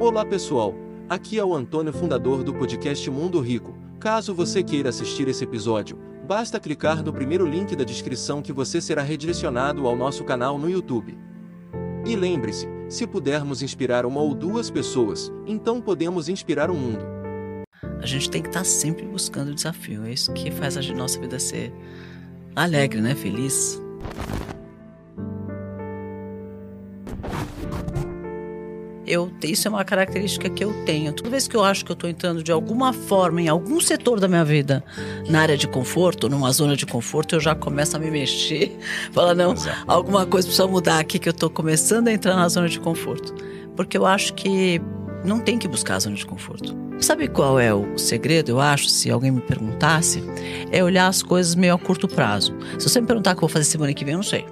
Olá pessoal, aqui é o Antônio, fundador do podcast Mundo Rico. Caso você queira assistir esse episódio, basta clicar no primeiro link da descrição que você será redirecionado ao nosso canal no YouTube. E lembre-se, se pudermos inspirar uma ou duas pessoas, então podemos inspirar o mundo. A gente tem que estar sempre buscando desafio. É isso que faz a nossa vida ser alegre, né? Feliz. Eu, isso é uma característica que eu tenho. Toda vez que eu acho que eu estou entrando de alguma forma em algum setor da minha vida, na área de conforto, numa zona de conforto, eu já começo a me mexer. Fala, não, alguma coisa precisa mudar aqui que eu estou começando a entrar na zona de conforto. Porque eu acho que não tem que buscar a zona de conforto. Sabe qual é o segredo, eu acho, se alguém me perguntasse? É olhar as coisas meio a curto prazo. Se você me perguntar o que eu vou fazer semana que vem, eu não sei.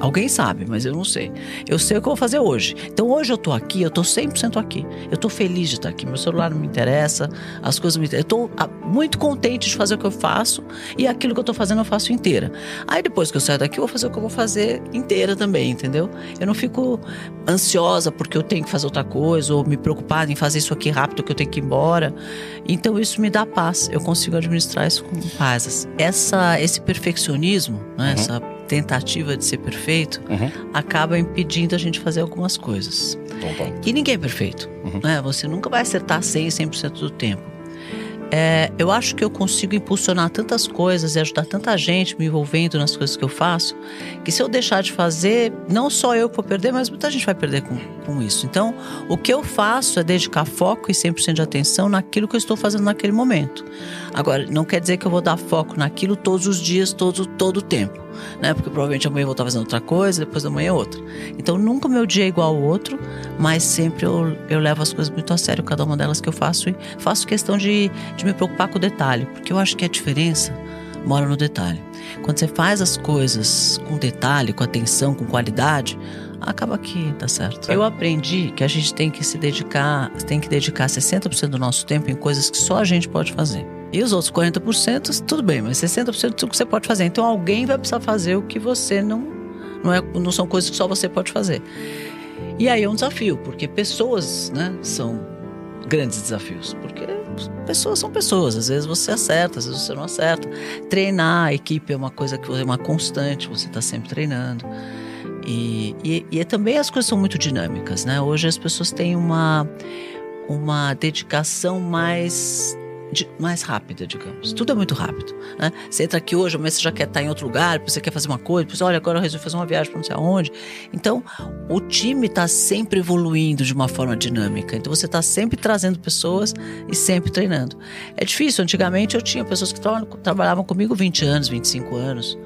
Alguém sabe, mas eu não sei. Eu sei o que eu vou fazer hoje. Então hoje eu tô aqui, eu tô 100% aqui. Eu tô feliz de estar aqui. Meu celular não me interessa, as coisas me interessam. Eu tô ah, muito contente de fazer o que eu faço e aquilo que eu tô fazendo eu faço inteira. Aí depois que eu saio daqui, eu vou fazer o que eu vou fazer inteira também, entendeu? Eu não fico ansiosa porque eu tenho que fazer outra coisa ou me preocupada em fazer isso aqui rápido que eu tenho que ir embora. Então isso me dá paz. Eu consigo administrar isso com paz. Essa, esse perfeccionismo, né? Uhum. Essa tentativa de ser perfeito uhum. acaba impedindo a gente fazer algumas coisas. E ninguém é perfeito. Uhum. Né? Você nunca vai acertar 100, 100% do tempo. É, eu acho que eu consigo impulsionar tantas coisas e ajudar tanta gente me envolvendo nas coisas que eu faço, que se eu deixar de fazer, não só eu vou perder, mas muita gente vai perder com, com isso. Então, o que eu faço é dedicar foco e 100% de atenção naquilo que eu estou fazendo naquele momento. Agora, não quer dizer que eu vou dar foco naquilo todos os dias, todo, todo o tempo. Né? Porque provavelmente amanhã eu vou estar fazendo outra coisa, depois da manhã outra. Então nunca meu dia é igual ao outro, mas sempre eu, eu levo as coisas muito a sério, cada uma delas que eu faço, e faço questão de, de me preocupar com o detalhe, porque eu acho que a diferença mora no detalhe. Quando você faz as coisas com detalhe, com atenção, com qualidade, acaba que tá certo. Eu aprendi que a gente tem que se dedicar, tem que dedicar 60% do nosso tempo em coisas que só a gente pode fazer. E os outros 40%, tudo bem, mas 60% tudo que você pode fazer. Então alguém vai precisar fazer o que você não. Não, é, não são coisas que só você pode fazer. E aí é um desafio, porque pessoas né, são grandes desafios. Porque pessoas são pessoas. Às vezes você acerta, às vezes você não acerta. Treinar a equipe é uma coisa que é uma constante, você está sempre treinando. E, e, e também as coisas são muito dinâmicas, né? Hoje as pessoas têm uma, uma dedicação mais de, mais rápida, digamos. Tudo é muito rápido. Né? Você entra aqui hoje, mas você já quer estar em outro lugar, você quer fazer uma coisa, depois, olha, agora eu resolvi fazer uma viagem para não sei aonde. Então, o time está sempre evoluindo de uma forma dinâmica. Então, você está sempre trazendo pessoas e sempre treinando. É difícil. Antigamente, eu tinha pessoas que trabalhavam comigo 20 anos, 25 anos.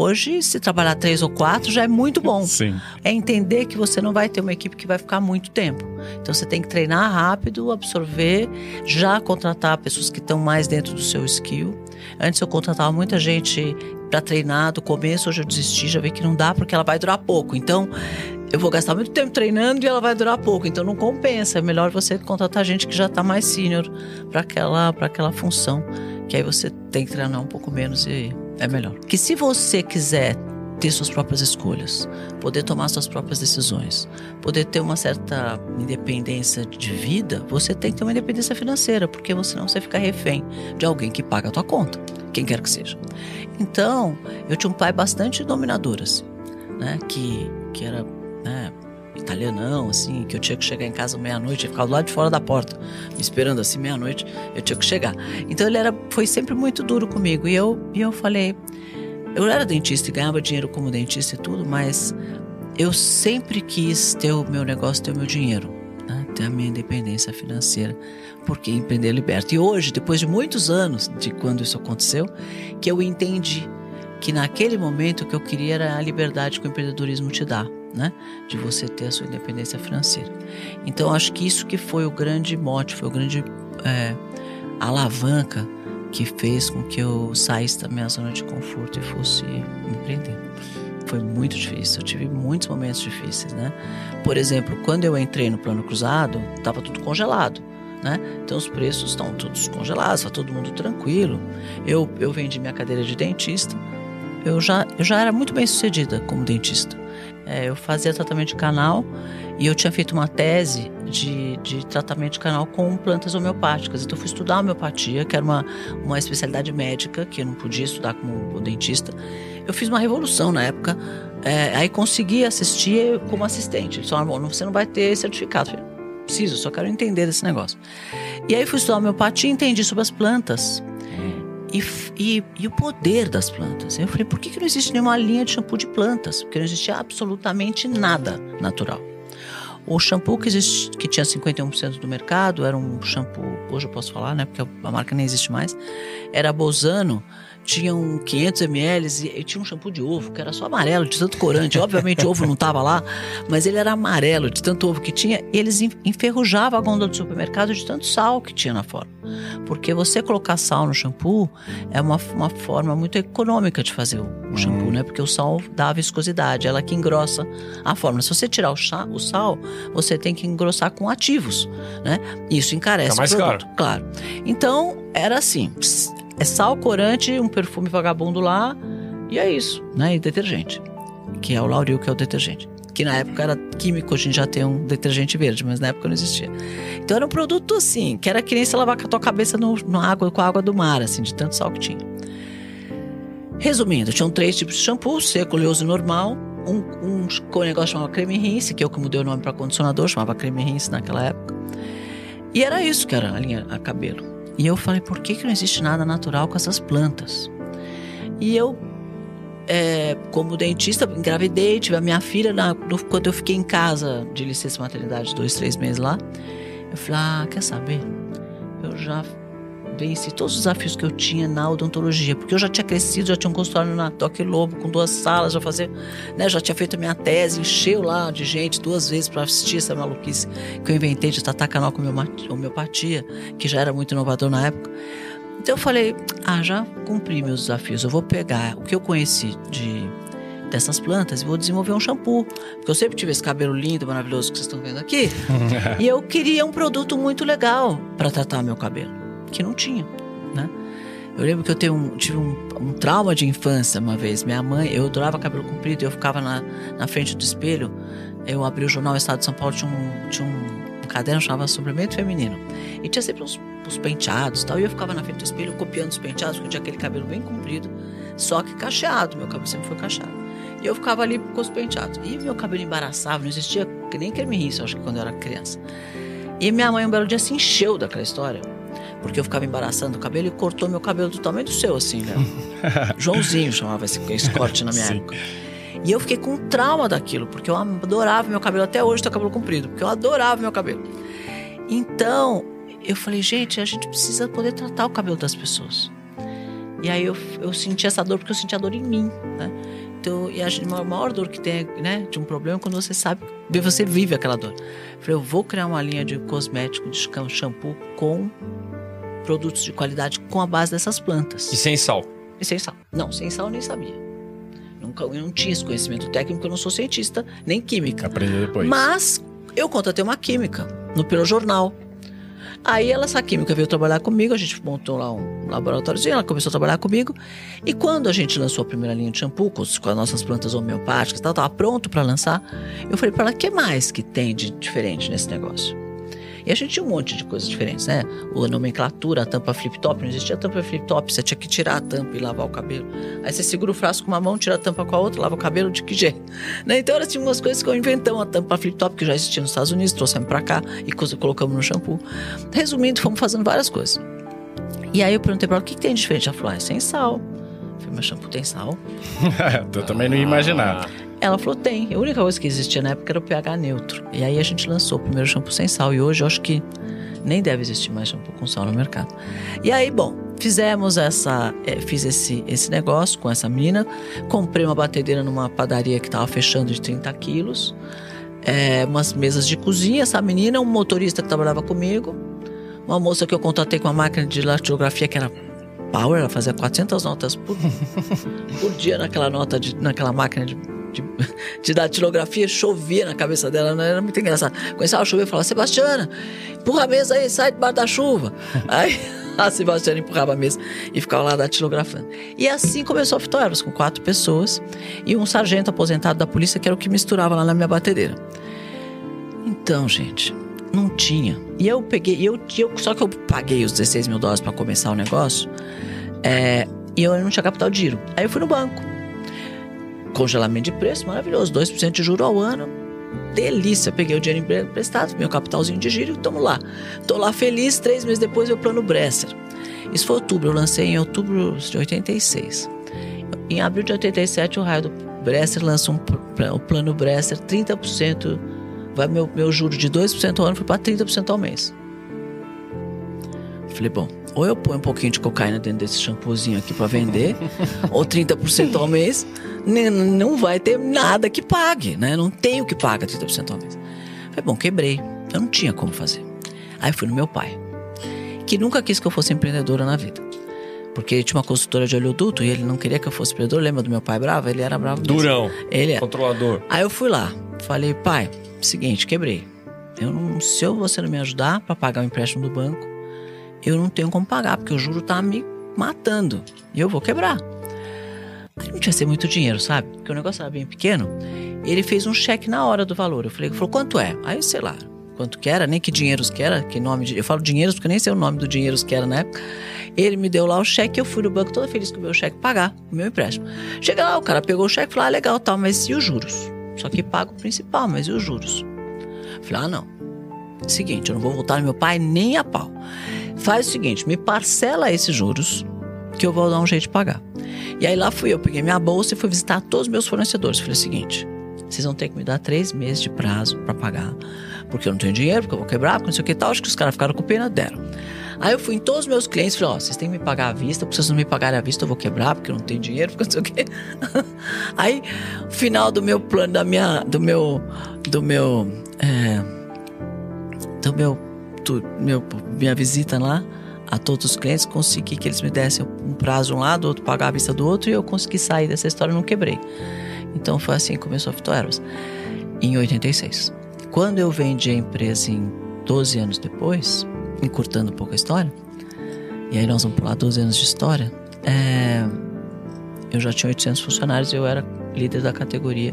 Hoje, se trabalhar três ou quatro já é muito bom. Sim. É entender que você não vai ter uma equipe que vai ficar muito tempo. Então você tem que treinar rápido, absorver, já contratar pessoas que estão mais dentro do seu skill. Antes eu contratava muita gente para treinar do começo, hoje eu desisti, já vi que não dá porque ela vai durar pouco. Então, eu vou gastar muito tempo treinando e ela vai durar pouco, então não compensa. É melhor você contratar gente que já está mais sênior para aquela, aquela função, que aí você tem que treinar um pouco menos e é melhor. Que se você quiser ter suas próprias escolhas, poder tomar suas próprias decisões, poder ter uma certa independência de vida, você tem que ter uma independência financeira, porque você não você fica refém de alguém que paga a tua conta, quem quer que seja. Então, eu tinha um pai bastante dominador, assim, né? Que, que era italianão, assim, que eu tinha que chegar em casa meia-noite, ficar do lado de fora da porta, me esperando assim, meia-noite, eu tinha que chegar. Então ele era, foi sempre muito duro comigo. E eu, e eu falei, eu era dentista e ganhava dinheiro como dentista e tudo, mas eu sempre quis ter o meu negócio, ter o meu dinheiro, né? ter a minha independência financeira, porque empreender liberta. E hoje, depois de muitos anos de quando isso aconteceu, que eu entendi que naquele momento o que eu queria era a liberdade que o empreendedorismo te dá né? De você ter a sua independência financeira. Então, acho que isso que foi o grande mote, foi o grande é, alavanca que fez com que eu saísse da minha zona de conforto e fosse empreender. Foi muito difícil, eu tive muitos momentos difíceis, né? Por exemplo, quando eu entrei no plano cruzado, estava tudo congelado. Né? Então os preços estão todos congelados, está todo mundo tranquilo. Eu, eu vendi minha cadeira de dentista, eu já, eu já era muito bem sucedida como dentista. É, eu fazia tratamento de canal E eu tinha feito uma tese de, de tratamento de canal com plantas homeopáticas. Então eu fui estudar homeopatia, que era uma, uma especialidade médica, que eu não podia estudar como dentista. Eu fiz uma revolução na época. É, aí consegui assistir como assistente. Eles falaram, você não vai ter certificado. Eu falei, preciso, só quero entender desse negócio. E aí fui estudar homeopatia e entendi sobre as plantas. E, e, e, o poder das plantas. Eu falei, por que, que não existe nenhuma linha de shampoo de plantas? Porque não existia absolutamente nada natural. O shampoo que, existe, que tinha 51% do mercado era um shampoo, hoje eu posso falar, né? Porque a marca nem existe mais. Era Bozano, tinham 500 ml e, e, tinha um shampoo de ovo que era só amarelo, de tanto corante. Obviamente o ovo não estava lá, mas ele era amarelo, de tanto ovo que tinha. E eles enferrujavam a gôndola do supermercado de tanto sal que tinha na forma. Porque você colocar sal no shampoo é uma, uma forma muito econômica de fazer o, o shampoo, uhum. né? Porque o sal dá viscosidade, ela que engrossa a forma. Se você tirar o, chá, o sal, você tem que engrossar com ativos, né? Isso encarece tá mais o produto. Caro. Claro. Então, era assim é sal, corante, um perfume vagabundo lá e é isso, né? E detergente, que é o Lauril, que é o detergente. Que na época era químico, a gente já tem um detergente verde, mas na época não existia. Então era um produto assim, que era que nem se lavar com a tua cabeça no, no água, com a água do mar, assim, de tanto sal que tinha. Resumindo, tinham três tipos de shampoo: seco, oleoso e normal. Um, um, um negócio chamava creme rinse, que é o que mudei o nome para condicionador, chamava creme rinse naquela época. E era isso que era a linha a cabelo. E eu falei, por que, que não existe nada natural com essas plantas? E eu, é, como dentista, engravidei, tive a minha filha, na, no, quando eu fiquei em casa de licença maternidade, dois, três meses lá, eu falei, ah, quer saber? Eu já venci todos os desafios que eu tinha na odontologia, porque eu já tinha crescido, já tinha um consultório na Toque Lobo com duas salas, já fazia, né, já tinha feito a minha tese, encheu lá de gente duas vezes para assistir essa maluquice que eu inventei de tratar canal com homeopatia, que já era muito inovador na época. Então eu falei, ah, já cumpri meus desafios, eu vou pegar o que eu conheci de dessas plantas e vou desenvolver um shampoo. Porque eu sempre tive esse cabelo lindo, maravilhoso que vocês estão vendo aqui. e eu queria um produto muito legal para tratar meu cabelo que não tinha, né? Eu lembro que eu tenho um, tive um, um, trauma de infância uma vez. Minha mãe, eu adorava cabelo comprido, eu ficava na, na frente do espelho. Eu abri o jornal Estado de São Paulo, tinha um, tinha um, um caderno chamava Suplemento Feminino. E tinha sempre uns, uns penteados e tal. E eu ficava na frente do espelho copiando os penteados, porque eu tinha aquele cabelo bem comprido, só que cacheado. Meu cabelo sempre foi cacheado. E eu ficava ali com os penteados. E meu cabelo embaraçava, não existia nem creme rinse, acho que quando eu era criança. E minha mãe um belo dia se encheu daquela história porque eu ficava embaraçando o cabelo e cortou meu cabelo do tamanho do seu, assim, né? Joãozinho chamava esse, esse corte na minha época. E eu fiquei com trauma daquilo, porque eu adorava meu cabelo, até hoje tenho cabelo comprido, porque eu adorava meu cabelo. Então, eu falei, gente, a gente precisa poder tratar o cabelo das pessoas. E aí eu, eu senti essa dor, porque eu senti a dor em mim, né? Então, e a maior dor que tem, né, de um problema é quando você sabe, você vive aquela dor. Eu falei, eu vou criar uma linha de cosmético, de shampoo com produtos de qualidade com a base dessas plantas. E sem sal? E sem sal. Não, sem sal eu nem sabia. Nunca, eu não tinha esse conhecimento técnico, eu não sou cientista nem química. Aprendi depois. Mas eu contratei uma química no pelo jornal. Aí ela, essa química veio trabalhar comigo, a gente montou lá um laboratóriozinho, ela começou a trabalhar comigo. E quando a gente lançou a primeira linha de shampoo com, as nossas plantas homeopáticas, estava pronto para lançar, eu falei para ela, o que mais que tem de diferente nesse negócio? E a gente tinha um monte de coisas diferentes, né? A nomenclatura, a tampa flip-top, não existia tampa flip-top, você tinha que tirar a tampa e lavar o cabelo. Aí você segura o frasco com uma mão, tira a tampa com a outra, lava o cabelo de que jeito? Né? Então, elas tinham umas coisas que eu inventamos, a tampa flip-top, que já existia nos Estados Unidos, trouxemos para cá e colocamos no shampoo. Resumindo, fomos fazendo várias coisas. E aí eu perguntei para ela, o que, que tem de diferente? Ela falou, ah, é sem sal. Eu falei, meu shampoo tem sal? eu também não ia imaginar. Ela falou: tem. A única coisa que existia na época era o pH neutro. E aí a gente lançou o primeiro shampoo sem sal. E hoje eu acho que nem deve existir mais shampoo com sal no mercado. E aí, bom, fizemos essa. É, fiz esse, esse negócio com essa menina. Comprei uma batedeira numa padaria que estava fechando de 30 quilos. É, umas mesas de cozinha. Essa menina, um motorista que trabalhava comigo. Uma moça que eu contratei com uma máquina de datilografia que era power, ela fazia 400 notas por, por dia naquela nota de, naquela máquina de de, de datilografia, chovia na cabeça dela, não era muito engraçado. Começava a chover e falava, Sebastiana, empurra a mesa aí, sai debaixo da chuva. aí a Sebastiana empurrava a mesa e ficava lá datilografando. E assim começou a Fitoervas, com quatro pessoas e um sargento aposentado da polícia, que era o que misturava lá na minha batedeira. Então, gente, não tinha. E eu peguei, eu, eu só que eu paguei os 16 mil dólares para começar o negócio, é, e eu não tinha capital de giro. Aí eu fui no banco. Congelamento de preço, maravilhoso, 2% de juro ao ano. Delícia, peguei o dinheiro emprestado, meu capitalzinho de giro tamo lá. Tô lá feliz, três meses depois eu plano Bresser. Isso foi outubro, eu lancei em outubro de 86. Em abril de 87, o raio do Bresser lança um, o plano Bresser, 30%, vai meu, meu juro de 2% ao ano foi para 30% ao mês. Falei, bom, ou eu ponho um pouquinho de cocaína dentro desse shampoozinho aqui para vender, ou 30% ao mês, não vai ter nada que pague, né? Não tenho que pagar 30% ao mês. Falei, bom, quebrei. Eu não tinha como fazer. Aí fui no meu pai, que nunca quis que eu fosse empreendedora na vida. Porque ele tinha uma consultora de oleoduto e ele não queria que eu fosse empreendedor. Lembra do meu pai bravo? Ele era bravo mesmo. Durão. Ele é. Controlador. Aí eu fui lá. Falei, pai, seguinte, quebrei. Eu não, se você não me ajudar para pagar o empréstimo do banco, eu não tenho como pagar, porque o juro tá me matando. E eu vou quebrar. Aí não tinha ser muito dinheiro, sabe? Porque o negócio era bem pequeno. Ele fez um cheque na hora do valor. Eu falei, falou, quanto é? Aí, sei lá, quanto que era, nem que dinheiros que era, que nome de. Eu falo dinheiros porque nem sei o nome do dinheiros que era na época. Ele me deu lá o cheque, eu fui no banco toda feliz com o meu cheque pagar o meu empréstimo. Chega lá, o cara pegou o cheque e falou: ah, legal, tal, mas e os juros? Só que paga o principal, mas e os juros? Falei: ah, não. Seguinte, eu não vou voltar no meu pai nem a pau. Faz o seguinte, me parcela esses juros, que eu vou dar um jeito de pagar. E aí lá fui eu, peguei minha bolsa e fui visitar todos os meus fornecedores. Falei o seguinte: vocês vão ter que me dar três meses de prazo para pagar porque eu não tenho dinheiro, porque eu vou quebrar, porque não sei o que tal. Acho que os caras ficaram com pena, deram. Aí eu fui em todos os meus clientes e falei, ó, oh, vocês têm que me pagar à vista, porque vocês não me pagarem à vista, eu vou quebrar, porque eu não tenho dinheiro, porque não sei o quê. Aí, final do meu plano, da minha, do meu, do meu, é, do meu, do meu, minha visita lá, a todos os clientes, consegui que eles me dessem um prazo um lado, outro pagar a vista do outro, e eu consegui sair dessa história não quebrei. Então foi assim que começou a Fitoeros, em 86. Quando eu vendi a empresa em 12 anos depois, encurtando um pouco a história, e aí nós vamos pular 12 anos de história, é, eu já tinha 800 funcionários e eu era líder da categoria